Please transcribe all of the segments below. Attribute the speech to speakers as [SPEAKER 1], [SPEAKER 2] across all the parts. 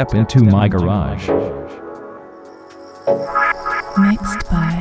[SPEAKER 1] Step into my garage.
[SPEAKER 2] Mixed by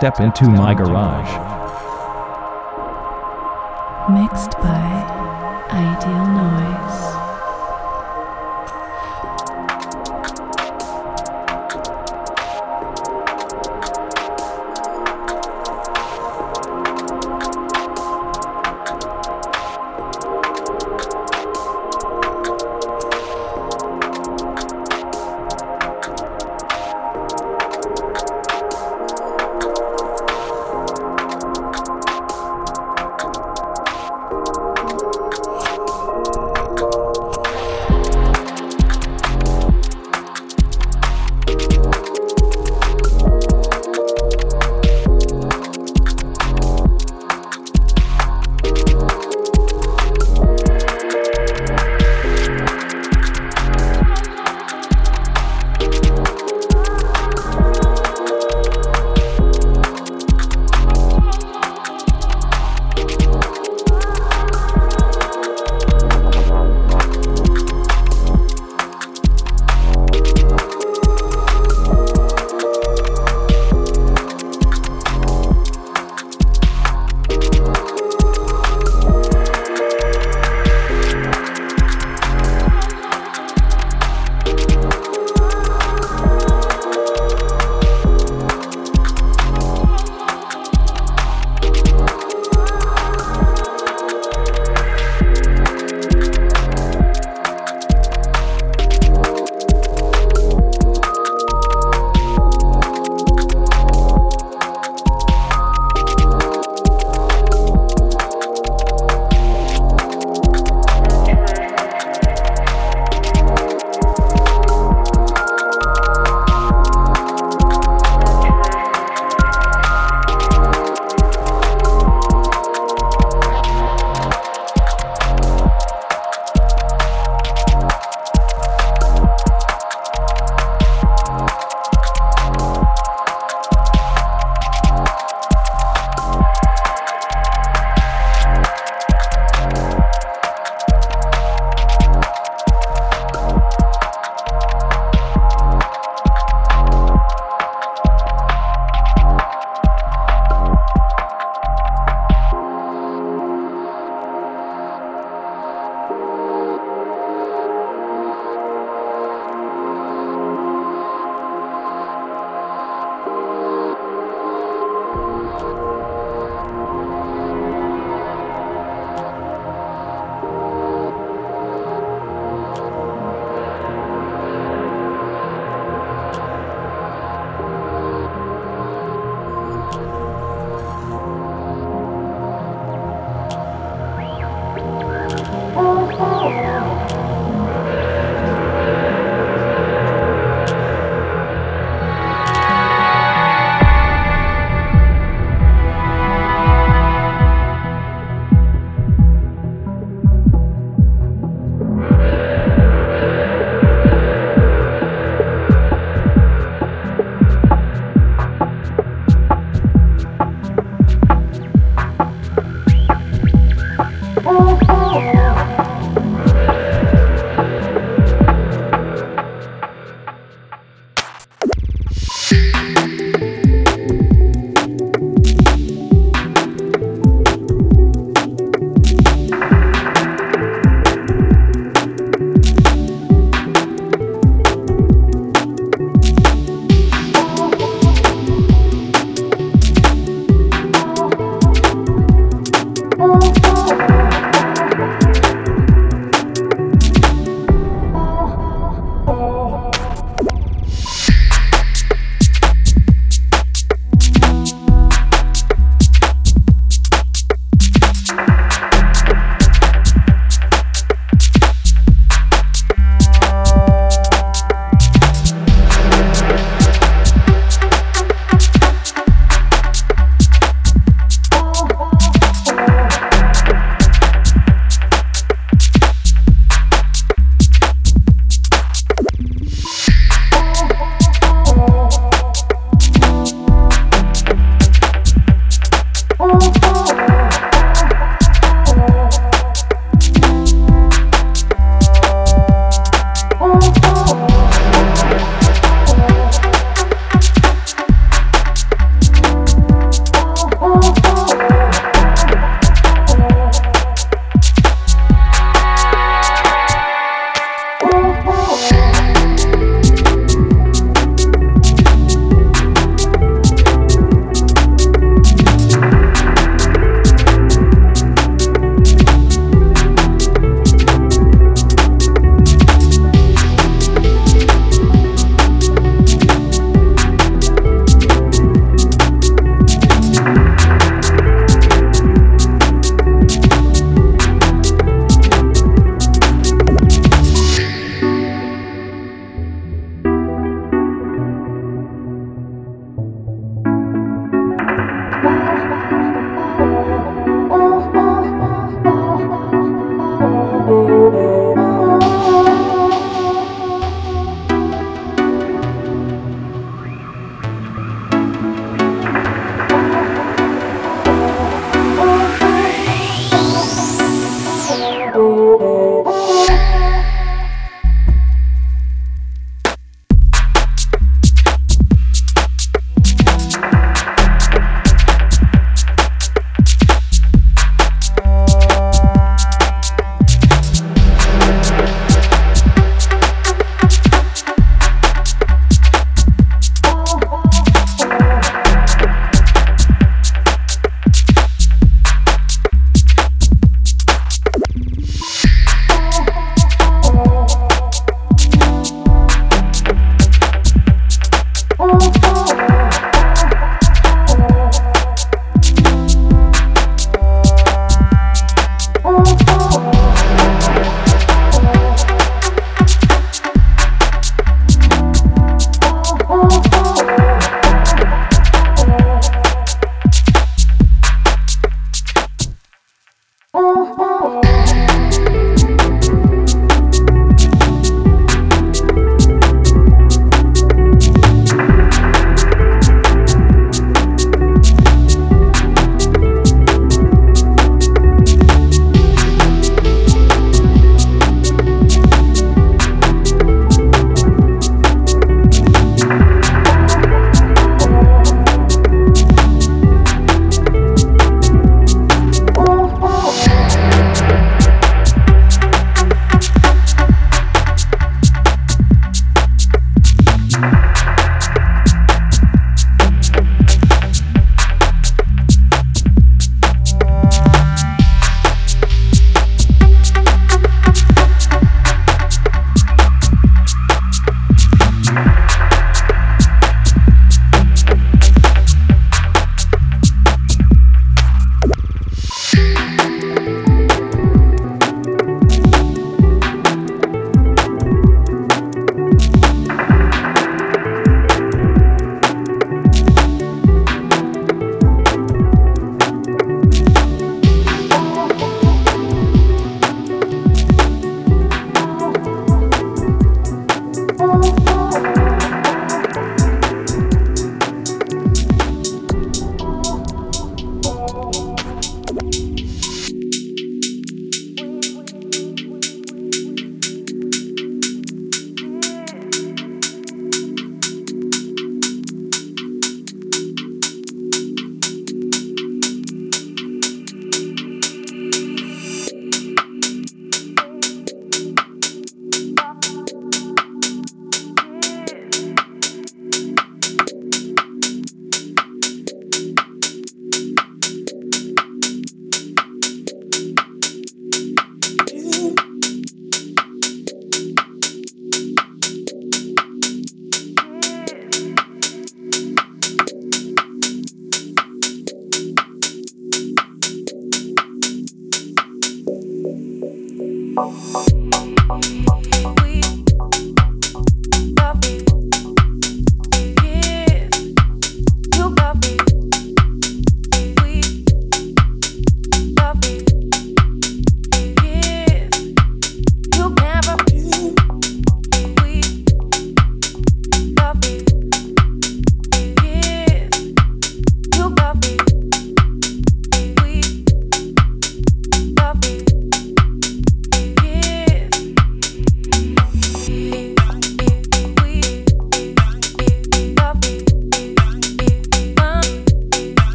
[SPEAKER 2] Step into my garage.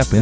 [SPEAKER 2] Step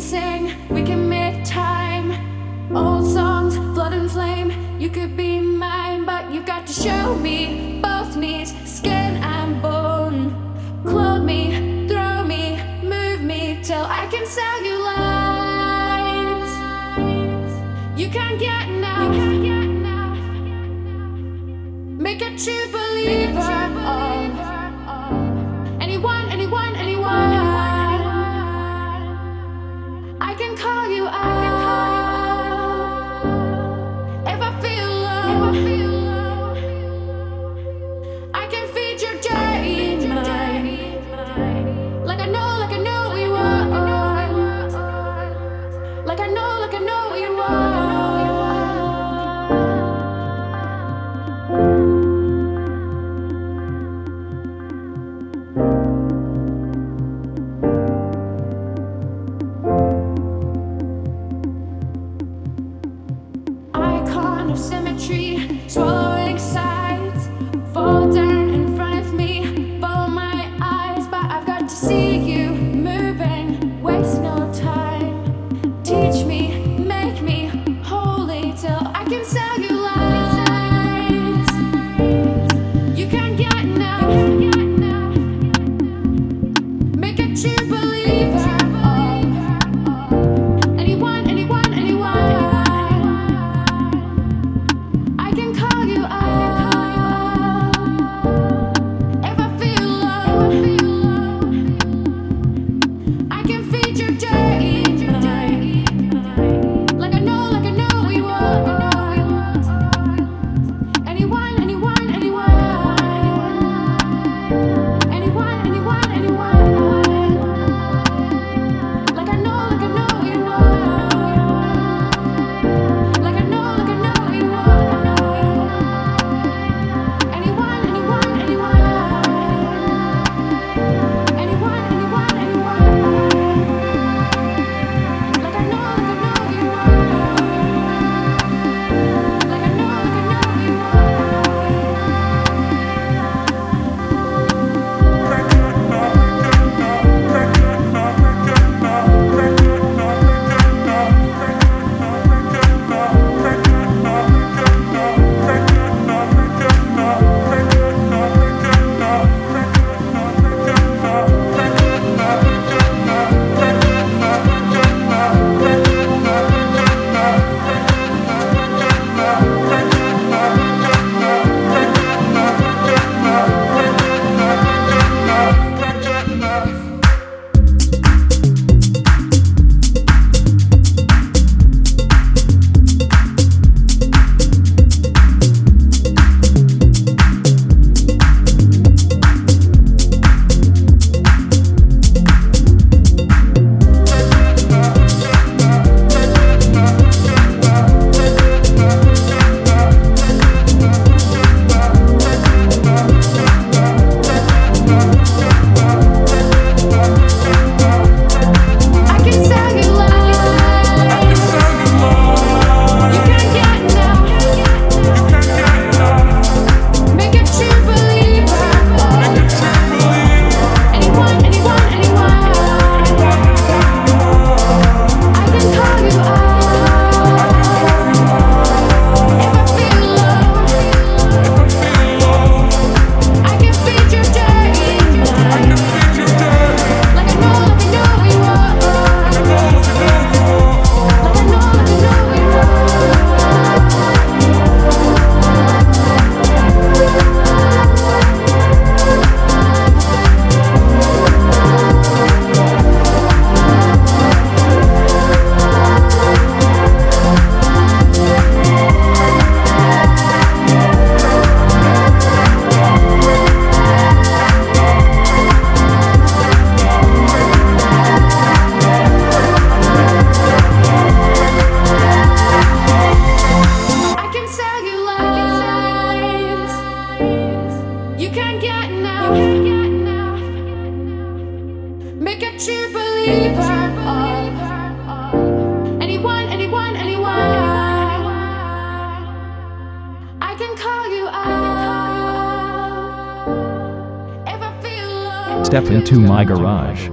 [SPEAKER 3] sing, we can make time. Old songs, flood and flame. You could be mine, but you got to show me both knees, skin and bone. Clothe me, throw me, move me till I can sell you lies. You can't get enough. Make it true.
[SPEAKER 2] Into my garage.